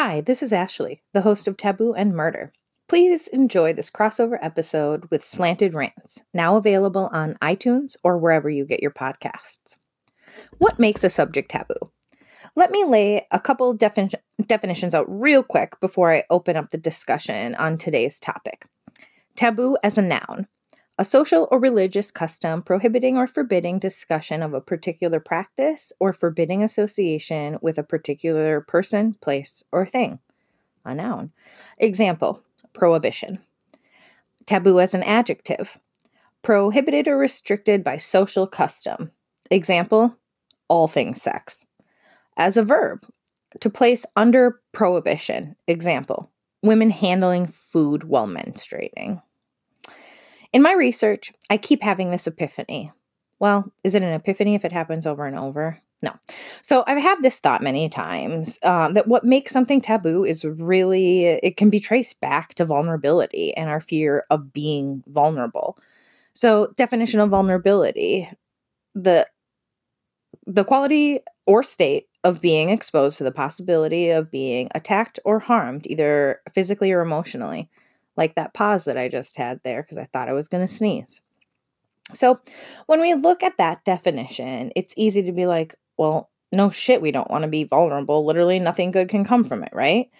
Hi, this is Ashley, the host of Taboo and Murder. Please enjoy this crossover episode with Slanted Rants, now available on iTunes or wherever you get your podcasts. What makes a subject taboo? Let me lay a couple defini- definitions out real quick before I open up the discussion on today's topic. Taboo as a noun a social or religious custom prohibiting or forbidding discussion of a particular practice or forbidding association with a particular person, place, or thing. A noun. Example prohibition. Taboo as an adjective. Prohibited or restricted by social custom. Example all things sex. As a verb, to place under prohibition. Example women handling food while menstruating. In my research, I keep having this epiphany. Well, is it an epiphany if it happens over and over? No. So I've had this thought many times um, that what makes something taboo is really, it can be traced back to vulnerability and our fear of being vulnerable. So, definition of vulnerability the the quality or state of being exposed to the possibility of being attacked or harmed, either physically or emotionally like that pause that I just had there because I thought I was going to sneeze. So, when we look at that definition, it's easy to be like, well, no shit, we don't want to be vulnerable. Literally, nothing good can come from it, right?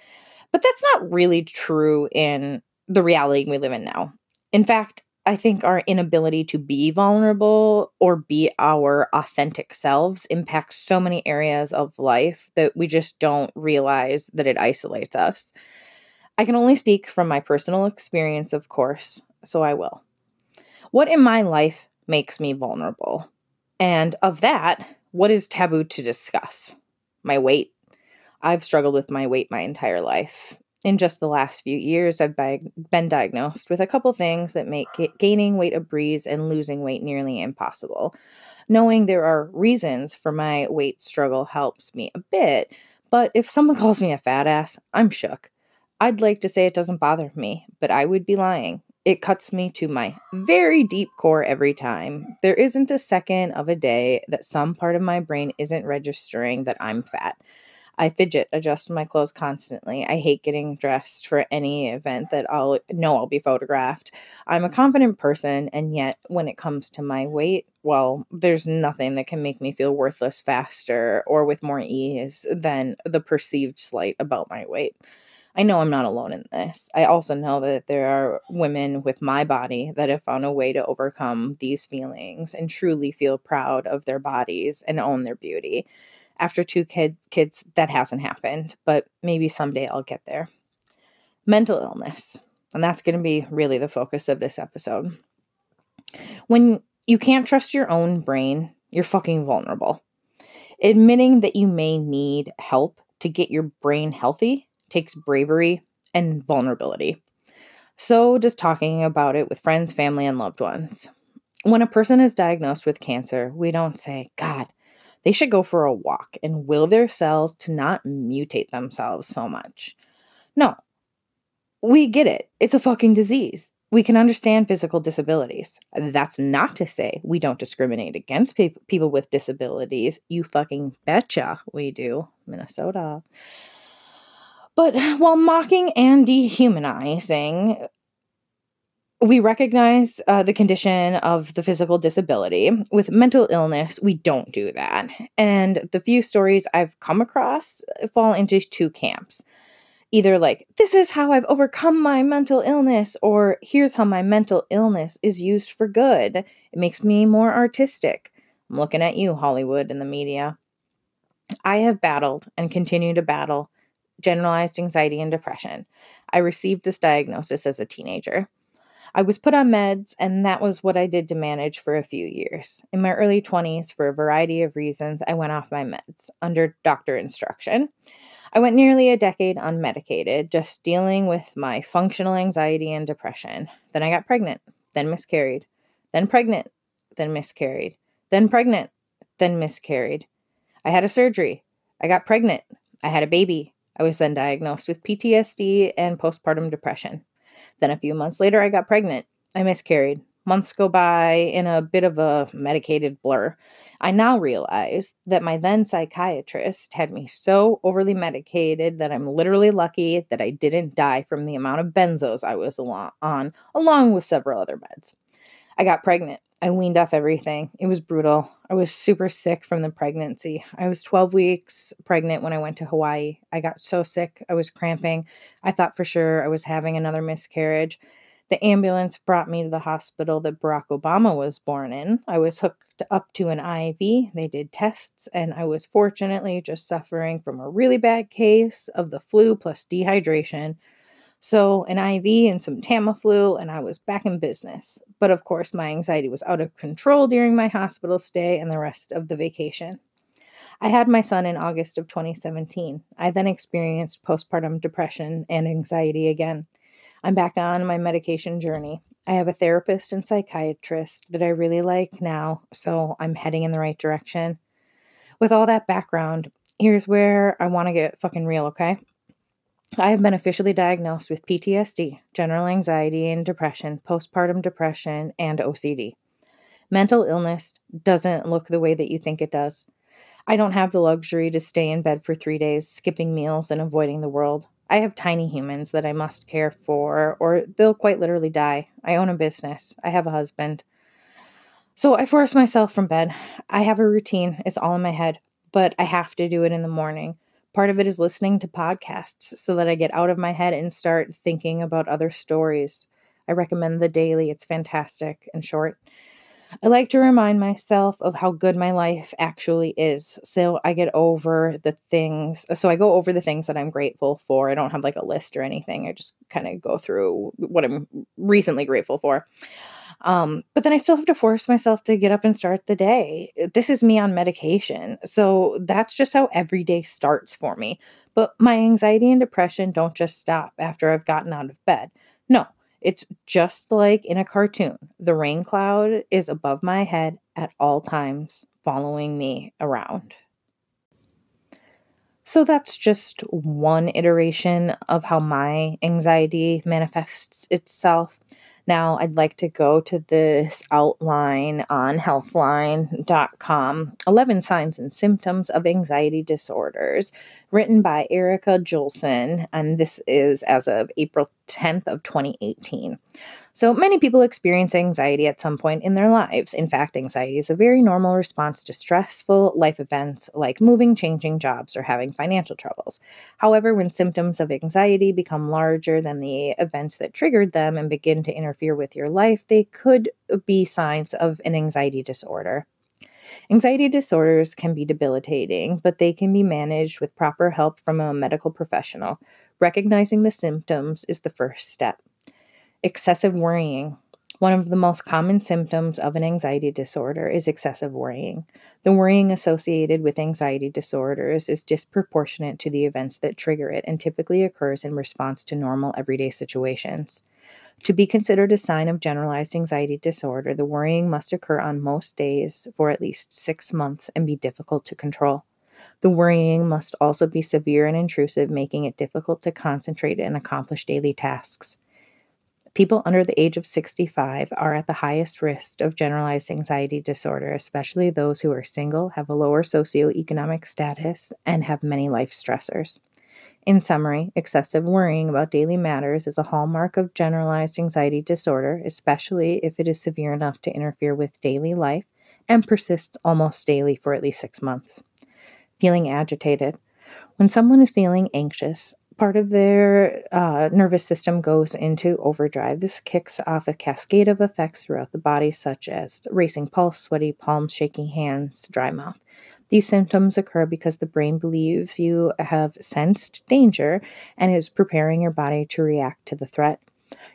But that's not really true in the reality we live in now. In fact, I think our inability to be vulnerable or be our authentic selves impacts so many areas of life that we just don't realize that it isolates us. I can only speak from my personal experience, of course, so I will. What in my life makes me vulnerable? And of that, what is taboo to discuss? My weight. I've struggled with my weight my entire life. In just the last few years, I've been diagnosed with a couple things that make gaining weight a breeze and losing weight nearly impossible. Knowing there are reasons for my weight struggle helps me a bit, but if someone calls me a fat ass, I'm shook. I'd like to say it doesn't bother me, but I would be lying. It cuts me to my very deep core every time. There isn't a second of a day that some part of my brain isn't registering that I'm fat. I fidget, adjust my clothes constantly. I hate getting dressed for any event that I'll know I'll be photographed. I'm a confident person, and yet when it comes to my weight, well, there's nothing that can make me feel worthless faster or with more ease than the perceived slight about my weight. I know I'm not alone in this. I also know that there are women with my body that have found a way to overcome these feelings and truly feel proud of their bodies and own their beauty. After two kid, kids, that hasn't happened, but maybe someday I'll get there. Mental illness, and that's going to be really the focus of this episode. When you can't trust your own brain, you're fucking vulnerable. Admitting that you may need help to get your brain healthy takes bravery and vulnerability. So does talking about it with friends, family, and loved ones. When a person is diagnosed with cancer, we don't say, God, they should go for a walk and will their cells to not mutate themselves so much. No, we get it. It's a fucking disease. We can understand physical disabilities. That's not to say we don't discriminate against pe- people with disabilities. You fucking betcha we do, Minnesota. But while mocking and dehumanizing, we recognize uh, the condition of the physical disability. With mental illness, we don't do that. And the few stories I've come across fall into two camps. Either like, this is how I've overcome my mental illness, or here's how my mental illness is used for good. It makes me more artistic. I'm looking at you, Hollywood and the media. I have battled and continue to battle generalized anxiety and depression. I received this diagnosis as a teenager. I was put on meds, and that was what I did to manage for a few years. In my early 20s, for a variety of reasons, I went off my meds under doctor instruction. I went nearly a decade unmedicated, just dealing with my functional anxiety and depression. Then I got pregnant, then miscarried, then pregnant, then miscarried, then pregnant, then miscarried. I had a surgery. I got pregnant. I had a baby. I was then diagnosed with PTSD and postpartum depression. Then a few months later, I got pregnant. I miscarried. months go by in a bit of a medicated blur. I now realize that my then psychiatrist had me so overly medicated that I'm literally lucky that I didn't die from the amount of benzos I was on, along with several other meds. I got pregnant. I weaned off everything. It was brutal. I was super sick from the pregnancy. I was 12 weeks pregnant when I went to Hawaii. I got so sick. I was cramping. I thought for sure I was having another miscarriage. The ambulance brought me to the hospital that Barack Obama was born in. I was hooked up to an IV. They did tests, and I was fortunately just suffering from a really bad case of the flu plus dehydration. So, an IV and some Tamiflu, and I was back in business. But of course, my anxiety was out of control during my hospital stay and the rest of the vacation. I had my son in August of 2017. I then experienced postpartum depression and anxiety again. I'm back on my medication journey. I have a therapist and psychiatrist that I really like now, so I'm heading in the right direction. With all that background, here's where I want to get fucking real, okay? I have been officially diagnosed with PTSD, general anxiety and depression, postpartum depression, and OCD. Mental illness doesn't look the way that you think it does. I don't have the luxury to stay in bed for three days, skipping meals and avoiding the world. I have tiny humans that I must care for, or they'll quite literally die. I own a business. I have a husband. So I force myself from bed. I have a routine, it's all in my head, but I have to do it in the morning. Part of it is listening to podcasts so that I get out of my head and start thinking about other stories. I recommend The Daily, it's fantastic and short. I like to remind myself of how good my life actually is. So I get over the things. So I go over the things that I'm grateful for. I don't have like a list or anything. I just kind of go through what I'm recently grateful for. Um, but then I still have to force myself to get up and start the day. This is me on medication. So that's just how every day starts for me. But my anxiety and depression don't just stop after I've gotten out of bed. No, it's just like in a cartoon. The rain cloud is above my head at all times, following me around. So that's just one iteration of how my anxiety manifests itself. Now, I'd like to go to this outline on healthline.com 11 signs and symptoms of anxiety disorders, written by Erica Julson, and this is as of April 10th of 2018. So many people experience anxiety at some point in their lives. In fact, anxiety is a very normal response to stressful life events like moving, changing jobs, or having financial troubles. However, when symptoms of anxiety become larger than the events that triggered them and begin to interfere with your life, they could be signs of an anxiety disorder. Anxiety disorders can be debilitating, but they can be managed with proper help from a medical professional. Recognizing the symptoms is the first step. Excessive worrying. One of the most common symptoms of an anxiety disorder is excessive worrying. The worrying associated with anxiety disorders is disproportionate to the events that trigger it and typically occurs in response to normal everyday situations. To be considered a sign of generalized anxiety disorder, the worrying must occur on most days for at least six months and be difficult to control. The worrying must also be severe and intrusive, making it difficult to concentrate and accomplish daily tasks. People under the age of 65 are at the highest risk of generalized anxiety disorder, especially those who are single, have a lower socioeconomic status, and have many life stressors. In summary, excessive worrying about daily matters is a hallmark of generalized anxiety disorder, especially if it is severe enough to interfere with daily life and persists almost daily for at least six months. Feeling agitated. When someone is feeling anxious, part of their uh, nervous system goes into overdrive. This kicks off a cascade of effects throughout the body, such as racing pulse, sweaty palms, shaking hands, dry mouth. These symptoms occur because the brain believes you have sensed danger and is preparing your body to react to the threat.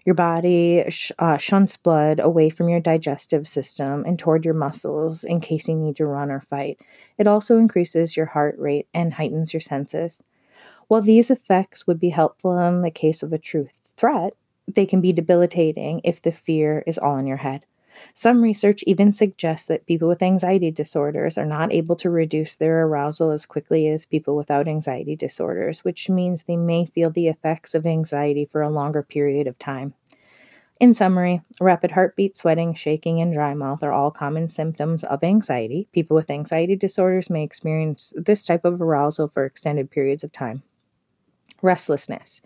Your body sh- uh, shunts blood away from your digestive system and toward your muscles in case you need to run or fight. It also increases your heart rate and heightens your senses. While these effects would be helpful in the case of a true threat, they can be debilitating if the fear is all in your head. Some research even suggests that people with anxiety disorders are not able to reduce their arousal as quickly as people without anxiety disorders, which means they may feel the effects of anxiety for a longer period of time. In summary, rapid heartbeat, sweating, shaking, and dry mouth are all common symptoms of anxiety. People with anxiety disorders may experience this type of arousal for extended periods of time. Restlessness.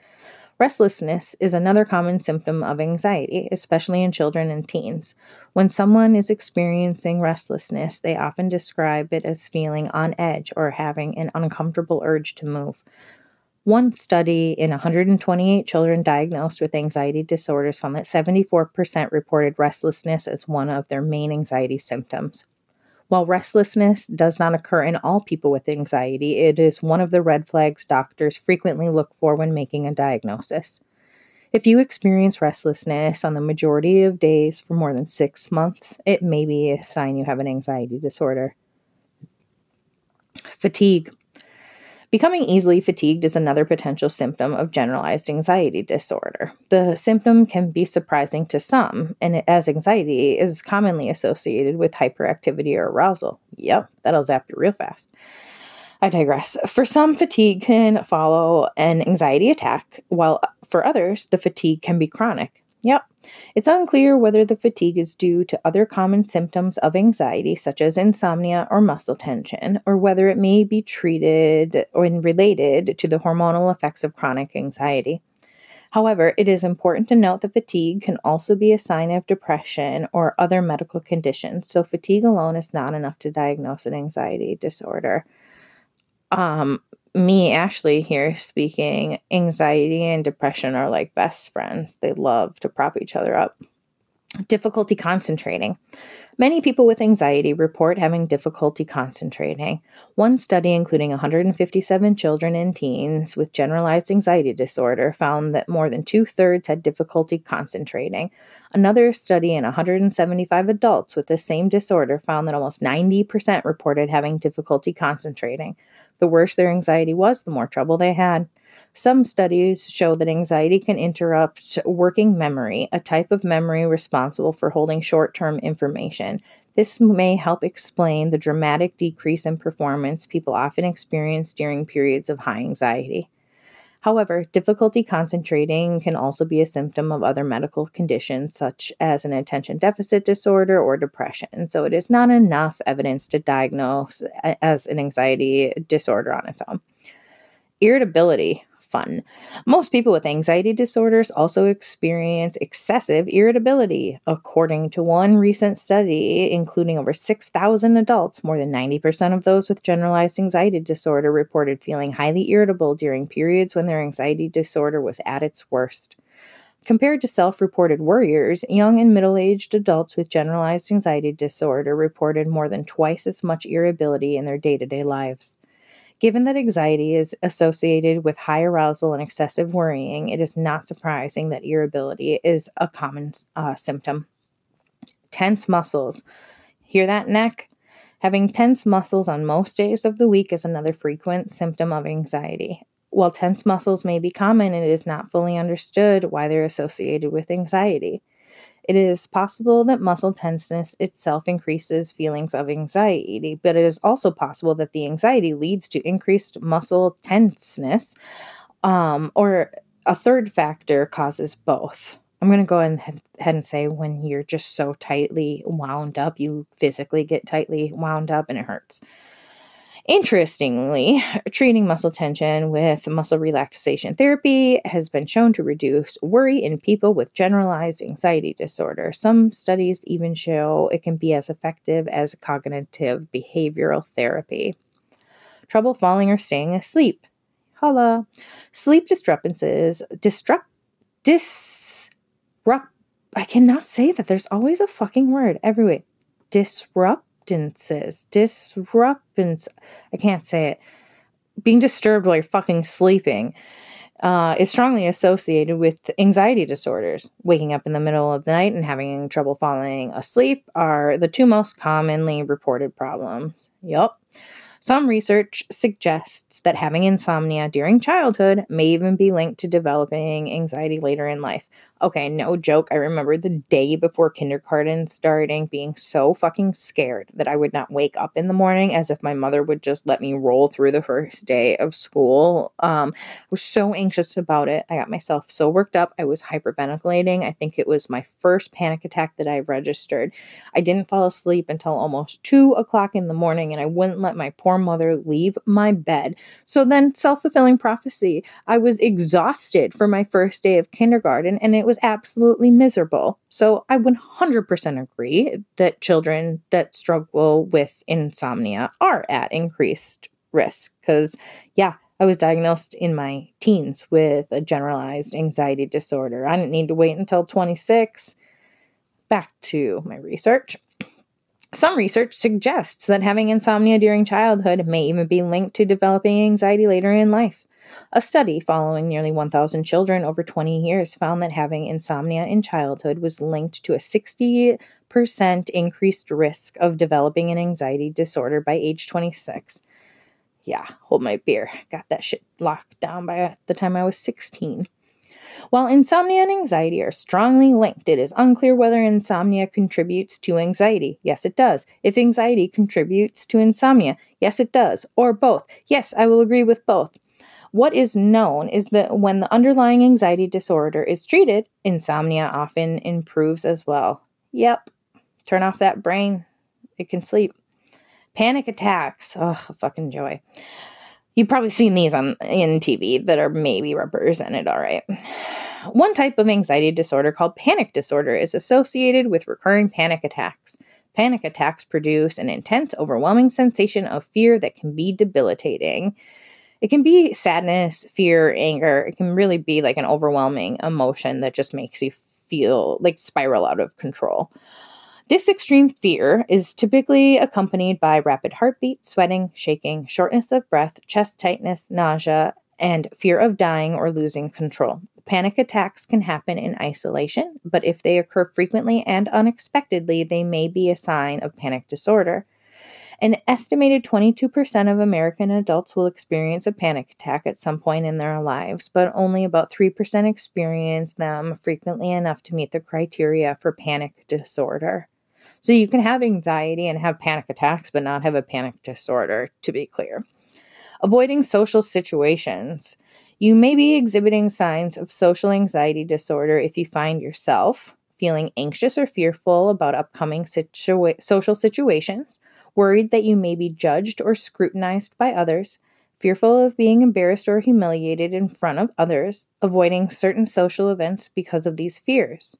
Restlessness is another common symptom of anxiety, especially in children and teens. When someone is experiencing restlessness, they often describe it as feeling on edge or having an uncomfortable urge to move. One study in 128 children diagnosed with anxiety disorders found that 74% reported restlessness as one of their main anxiety symptoms. While restlessness does not occur in all people with anxiety, it is one of the red flags doctors frequently look for when making a diagnosis. If you experience restlessness on the majority of days for more than six months, it may be a sign you have an anxiety disorder. Fatigue. Becoming easily fatigued is another potential symptom of generalized anxiety disorder. The symptom can be surprising to some, and as anxiety is commonly associated with hyperactivity or arousal. Yep, that'll zap you real fast. I digress. For some, fatigue can follow an anxiety attack, while for others, the fatigue can be chronic. Yep. It's unclear whether the fatigue is due to other common symptoms of anxiety, such as insomnia or muscle tension, or whether it may be treated or related to the hormonal effects of chronic anxiety. However, it is important to note that fatigue can also be a sign of depression or other medical conditions, so fatigue alone is not enough to diagnose an anxiety disorder. Um, me, Ashley, here speaking, anxiety and depression are like best friends. They love to prop each other up. Difficulty concentrating. Many people with anxiety report having difficulty concentrating. One study, including 157 children and teens with generalized anxiety disorder, found that more than two thirds had difficulty concentrating. Another study in 175 adults with the same disorder found that almost 90% reported having difficulty concentrating. The worse their anxiety was, the more trouble they had. Some studies show that anxiety can interrupt working memory, a type of memory responsible for holding short term information. This may help explain the dramatic decrease in performance people often experience during periods of high anxiety. However, difficulty concentrating can also be a symptom of other medical conditions, such as an attention deficit disorder or depression. So, it is not enough evidence to diagnose as an anxiety disorder on its own. Irritability fun. Most people with anxiety disorders also experience excessive irritability. According to one recent study, including over 6,000 adults, more than 90% of those with generalized anxiety disorder reported feeling highly irritable during periods when their anxiety disorder was at its worst. Compared to self reported worriers, young and middle aged adults with generalized anxiety disorder reported more than twice as much irritability in their day to day lives. Given that anxiety is associated with high arousal and excessive worrying, it is not surprising that irritability is a common uh, symptom. Tense muscles. Hear that, neck? Having tense muscles on most days of the week is another frequent symptom of anxiety. While tense muscles may be common, it is not fully understood why they're associated with anxiety. It is possible that muscle tenseness itself increases feelings of anxiety, but it is also possible that the anxiety leads to increased muscle tenseness, um, or a third factor causes both. I'm going to go ahead and say when you're just so tightly wound up, you physically get tightly wound up and it hurts. Interestingly, treating muscle tension with muscle relaxation therapy has been shown to reduce worry in people with generalized anxiety disorder. Some studies even show it can be as effective as cognitive behavioral therapy. Trouble falling or staying asleep. Holla. Sleep disturbances, disrupt, disrupt. I cannot say that. There's always a fucking word everywhere. Disrupt disturbances, disruptance, I can't say it, being disturbed while you're fucking sleeping uh, is strongly associated with anxiety disorders. Waking up in the middle of the night and having trouble falling asleep are the two most commonly reported problems. Yup. Some research suggests that having insomnia during childhood may even be linked to developing anxiety later in life. Okay, no joke. I remember the day before kindergarten starting being so fucking scared that I would not wake up in the morning as if my mother would just let me roll through the first day of school. Um, I was so anxious about it. I got myself so worked up. I was hyperventilating. I think it was my first panic attack that I registered. I didn't fall asleep until almost two o'clock in the morning, and I wouldn't let my poor mother leave my bed. So then, self fulfilling prophecy, I was exhausted for my first day of kindergarten, and it was absolutely miserable. So I 100% agree that children that struggle with insomnia are at increased risk because, yeah, I was diagnosed in my teens with a generalized anxiety disorder. I didn't need to wait until 26. Back to my research. Some research suggests that having insomnia during childhood may even be linked to developing anxiety later in life. A study following nearly 1,000 children over 20 years found that having insomnia in childhood was linked to a 60% increased risk of developing an anxiety disorder by age 26. Yeah, hold my beer. Got that shit locked down by the time I was 16. While insomnia and anxiety are strongly linked, it is unclear whether insomnia contributes to anxiety. Yes, it does. If anxiety contributes to insomnia, yes, it does. Or both. Yes, I will agree with both. What is known is that when the underlying anxiety disorder is treated, insomnia often improves as well. Yep. Turn off that brain. It can sleep. Panic attacks. Oh, fucking joy. You've probably seen these on in TV that are maybe represented all right. One type of anxiety disorder called panic disorder is associated with recurring panic attacks. Panic attacks produce an intense, overwhelming sensation of fear that can be debilitating it can be sadness, fear, anger. It can really be like an overwhelming emotion that just makes you feel like spiral out of control. This extreme fear is typically accompanied by rapid heartbeat, sweating, shaking, shortness of breath, chest tightness, nausea, and fear of dying or losing control. Panic attacks can happen in isolation, but if they occur frequently and unexpectedly, they may be a sign of panic disorder. An estimated 22% of American adults will experience a panic attack at some point in their lives, but only about 3% experience them frequently enough to meet the criteria for panic disorder. So you can have anxiety and have panic attacks, but not have a panic disorder, to be clear. Avoiding social situations. You may be exhibiting signs of social anxiety disorder if you find yourself feeling anxious or fearful about upcoming situa- social situations worried that you may be judged or scrutinized by others, fearful of being embarrassed or humiliated in front of others, avoiding certain social events because of these fears.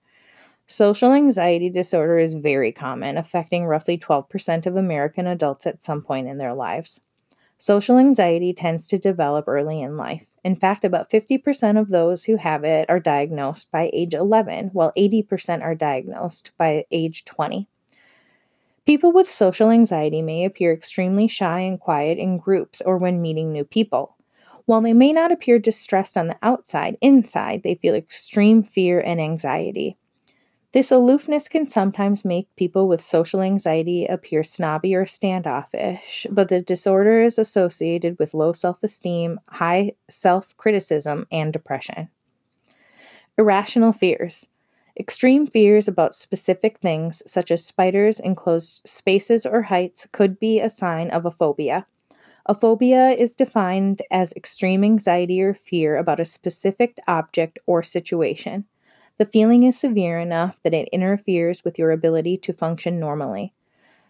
Social anxiety disorder is very common, affecting roughly 12% of American adults at some point in their lives. Social anxiety tends to develop early in life. In fact, about 50% of those who have it are diagnosed by age 11, while 80% are diagnosed by age 20. People with social anxiety may appear extremely shy and quiet in groups or when meeting new people. While they may not appear distressed on the outside, inside they feel extreme fear and anxiety. This aloofness can sometimes make people with social anxiety appear snobby or standoffish, but the disorder is associated with low self esteem, high self criticism, and depression. Irrational fears. Extreme fears about specific things, such as spiders, enclosed spaces, or heights, could be a sign of a phobia. A phobia is defined as extreme anxiety or fear about a specific object or situation. The feeling is severe enough that it interferes with your ability to function normally.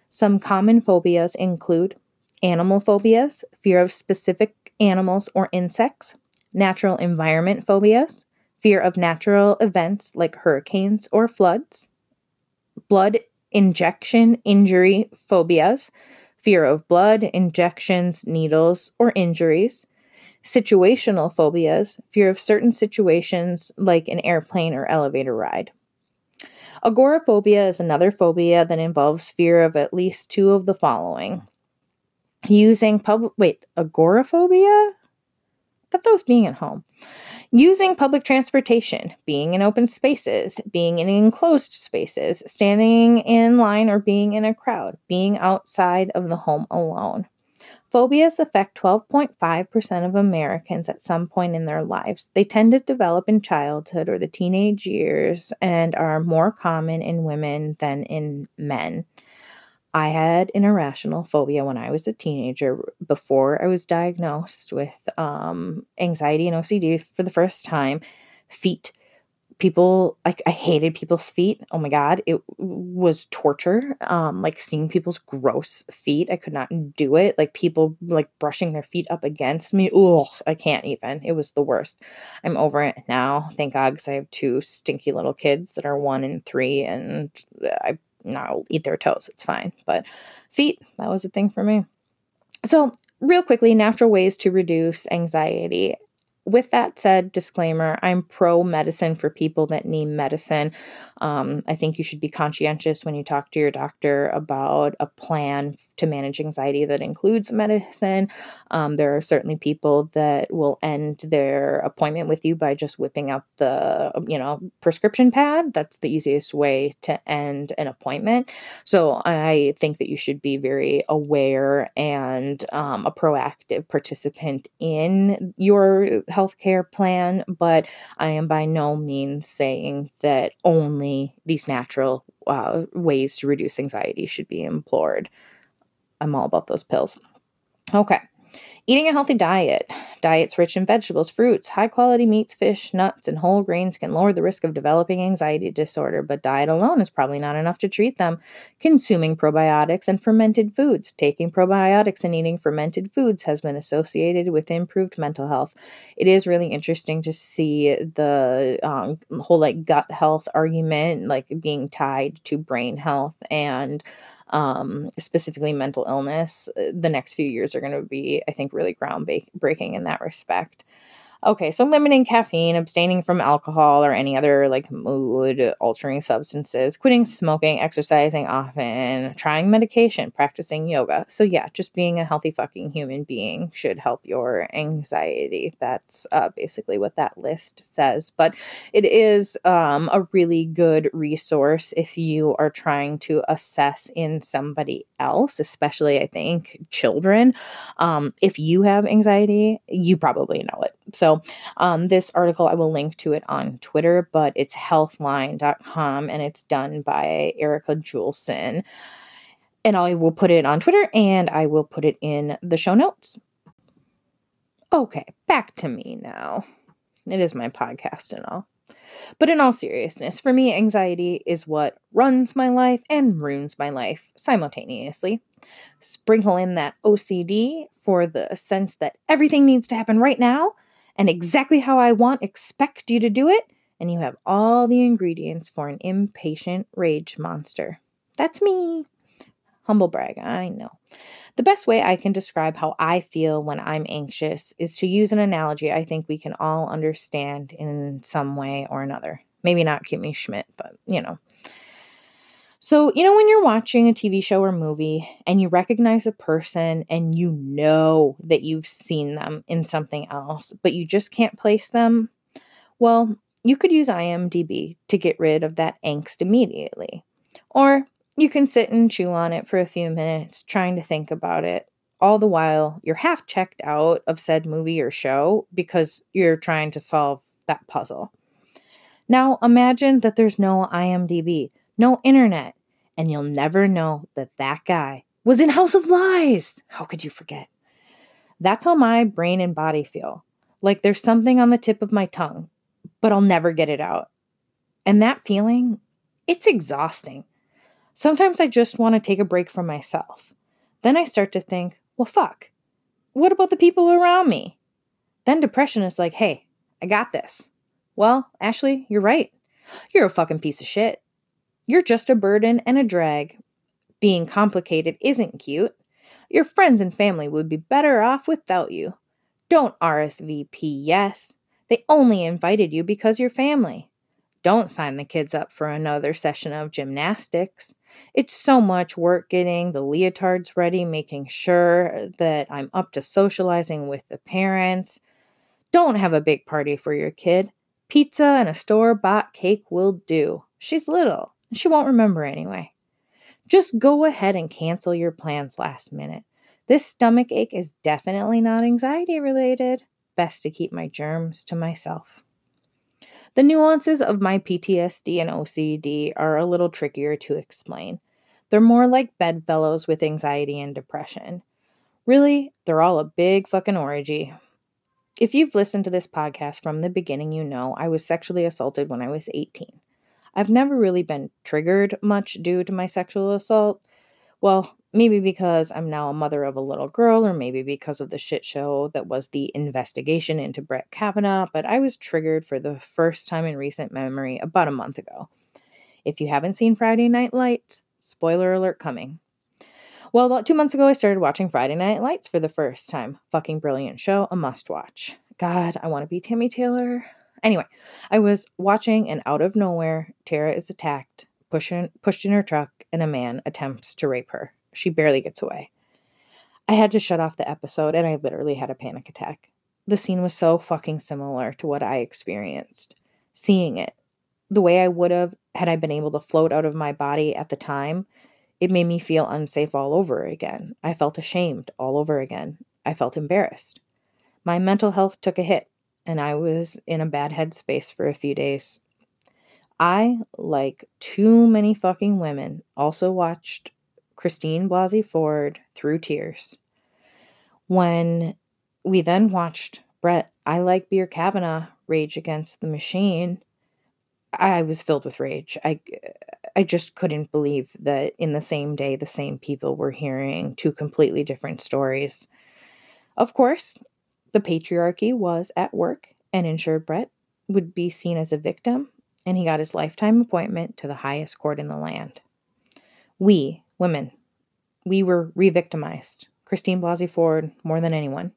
Some common phobias include animal phobias, fear of specific animals or insects, natural environment phobias, fear of natural events like hurricanes or floods, blood injection injury phobias, fear of blood, injections, needles, or injuries, situational phobias, fear of certain situations like an airplane or elevator ride. Agoraphobia is another phobia that involves fear of at least two of the following. Using public wait, agoraphobia? I thought that was being at home. Using public transportation, being in open spaces, being in enclosed spaces, standing in line or being in a crowd, being outside of the home alone. Phobias affect 12.5% of Americans at some point in their lives. They tend to develop in childhood or the teenage years and are more common in women than in men. I had an irrational phobia when I was a teenager before I was diagnosed with um, anxiety and OCD for the first time. Feet people like I hated people's feet. Oh my god, it was torture. Um like seeing people's gross feet. I could not do it. Like people like brushing their feet up against me. Ugh, I can't even. It was the worst. I'm over it now. Thank God cuz I have two stinky little kids that are 1 and 3 and I I'll eat their toes. It's fine. But feet, that was a thing for me. So, real quickly, natural ways to reduce anxiety with that said, disclaimer I'm pro medicine for people that need medicine. Um, I think you should be conscientious when you talk to your doctor about a plan to manage anxiety that includes medicine. Um, there are certainly people that will end their appointment with you by just whipping out the, you know, prescription pad. That's the easiest way to end an appointment. So I think that you should be very aware and um, a proactive participant in your healthcare plan, but I am by no means saying that only these natural uh, ways to reduce anxiety should be implored. I'm all about those pills. Okay. Eating a healthy diet. Diets rich in vegetables, fruits, high quality meats, fish, nuts, and whole grains can lower the risk of developing anxiety disorder, but diet alone is probably not enough to treat them. Consuming probiotics and fermented foods. Taking probiotics and eating fermented foods has been associated with improved mental health. It is really interesting to see the um, whole like gut health argument like being tied to brain health and um, specifically mental illness, uh, the next few years are going to be, I think, really groundbreaking in that respect. Okay, so limiting caffeine, abstaining from alcohol or any other like mood altering substances, quitting smoking, exercising often, trying medication, practicing yoga. So, yeah, just being a healthy fucking human being should help your anxiety. That's uh, basically what that list says. But it is um, a really good resource if you are trying to assess in somebody else, especially, I think, children. Um, if you have anxiety, you probably know it. So, um, this article, I will link to it on Twitter, but it's healthline.com and it's done by Erica Julson. And I will put it on Twitter and I will put it in the show notes. Okay, back to me now. It is my podcast and all. But in all seriousness, for me, anxiety is what runs my life and ruins my life simultaneously. Sprinkle in that OCD for the sense that everything needs to happen right now and exactly how I want, expect you to do it, and you have all the ingredients for an impatient rage monster. That's me. Humble brag, I know. The best way I can describe how I feel when I'm anxious is to use an analogy I think we can all understand in some way or another. Maybe not Kimmy Schmidt, but you know. So, you know, when you're watching a TV show or movie and you recognize a person and you know that you've seen them in something else, but you just can't place them, well, you could use IMDb to get rid of that angst immediately. Or you can sit and chew on it for a few minutes, trying to think about it, all the while you're half checked out of said movie or show because you're trying to solve that puzzle. Now imagine that there's no IMDb, no internet, and you'll never know that that guy was in House of Lies. How could you forget? That's how my brain and body feel. Like there's something on the tip of my tongue, but I'll never get it out. And that feeling, it's exhausting. Sometimes I just want to take a break from myself. Then I start to think, well, fuck. What about the people around me? Then depression is like, hey, I got this. Well, Ashley, you're right. You're a fucking piece of shit. You're just a burden and a drag. Being complicated isn't cute. Your friends and family would be better off without you. Don't RSVP yes. They only invited you because you're family. Don't sign the kids up for another session of gymnastics. It's so much work getting the leotards ready, making sure that I'm up to socializing with the parents. Don't have a big party for your kid. Pizza and a store bought cake will do. She's little. She won't remember anyway. Just go ahead and cancel your plans last minute. This stomach ache is definitely not anxiety related. Best to keep my germs to myself. The nuances of my PTSD and OCD are a little trickier to explain. They're more like bedfellows with anxiety and depression. Really, they're all a big fucking orgy. If you've listened to this podcast from the beginning, you know I was sexually assaulted when I was 18. I've never really been triggered much due to my sexual assault. Well, maybe because I'm now a mother of a little girl, or maybe because of the shit show that was the investigation into Brett Kavanaugh, but I was triggered for the first time in recent memory about a month ago. If you haven't seen Friday Night Lights, spoiler alert coming. Well, about two months ago, I started watching Friday Night Lights for the first time. Fucking brilliant show, a must watch. God, I want to be Tami Taylor. Anyway, I was watching, and out of nowhere, Tyra is attacked, pushing, pushed in her truck, and a man attempts to rape her. She barely gets away. I had to shut off the episode, and I literally had a panic attack. The scene was so fucking similar to what I experienced. Seeing it, the way I would have had I been able to float out of my body at the time, it made me feel unsafe all over again. I felt ashamed all over again. I felt embarrassed. My mental health took a hit, and I was in a bad headspace for a few days. I, like too many fucking women, also watched Christine Blasey Ford through tears. When we then watched Brett, I like Beer Kavanaugh rage against the machine, I was filled with rage. I I just couldn't believe that in the same day the same people were hearing two completely different stories. Of course, the patriarchy was at work and ensured Brett would be seen as a victim, and he got his lifetime appointment to the highest court in the land. We, women, we were re victimized. Christine Blasey Ford, more than anyone.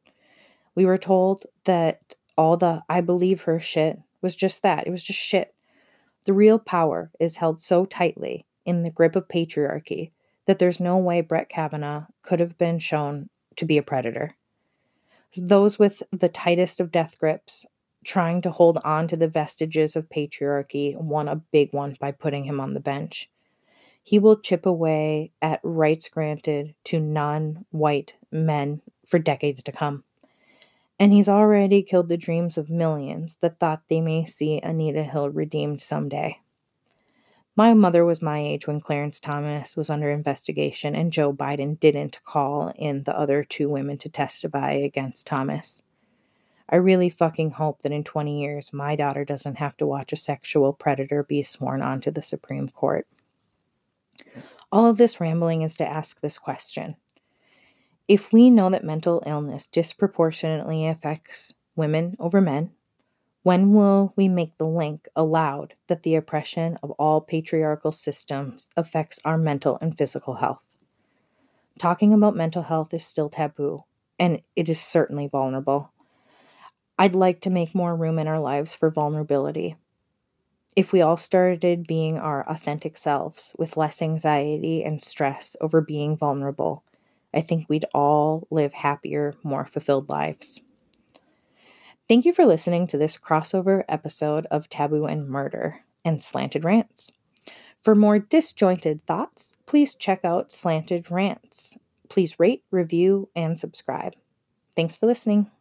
We were told that all the I believe her shit was just that. It was just shit. The real power is held so tightly in the grip of patriarchy that there's no way Brett Kavanaugh could have been shown to be a predator. Those with the tightest of death grips trying to hold on to the vestiges of patriarchy won a big one by putting him on the bench. He will chip away at rights granted to non white men for decades to come. And he's already killed the dreams of millions that thought they may see Anita Hill redeemed someday. My mother was my age when Clarence Thomas was under investigation and Joe Biden didn't call in the other two women to testify against Thomas. I really fucking hope that in 20 years my daughter doesn't have to watch a sexual predator be sworn onto the Supreme Court. All of this rambling is to ask this question. If we know that mental illness disproportionately affects women over men, when will we make the link aloud that the oppression of all patriarchal systems affects our mental and physical health? Talking about mental health is still taboo, and it is certainly vulnerable. I'd like to make more room in our lives for vulnerability. If we all started being our authentic selves with less anxiety and stress over being vulnerable, I think we'd all live happier, more fulfilled lives. Thank you for listening to this crossover episode of Taboo and Murder and Slanted Rants. For more disjointed thoughts, please check out Slanted Rants. Please rate, review, and subscribe. Thanks for listening.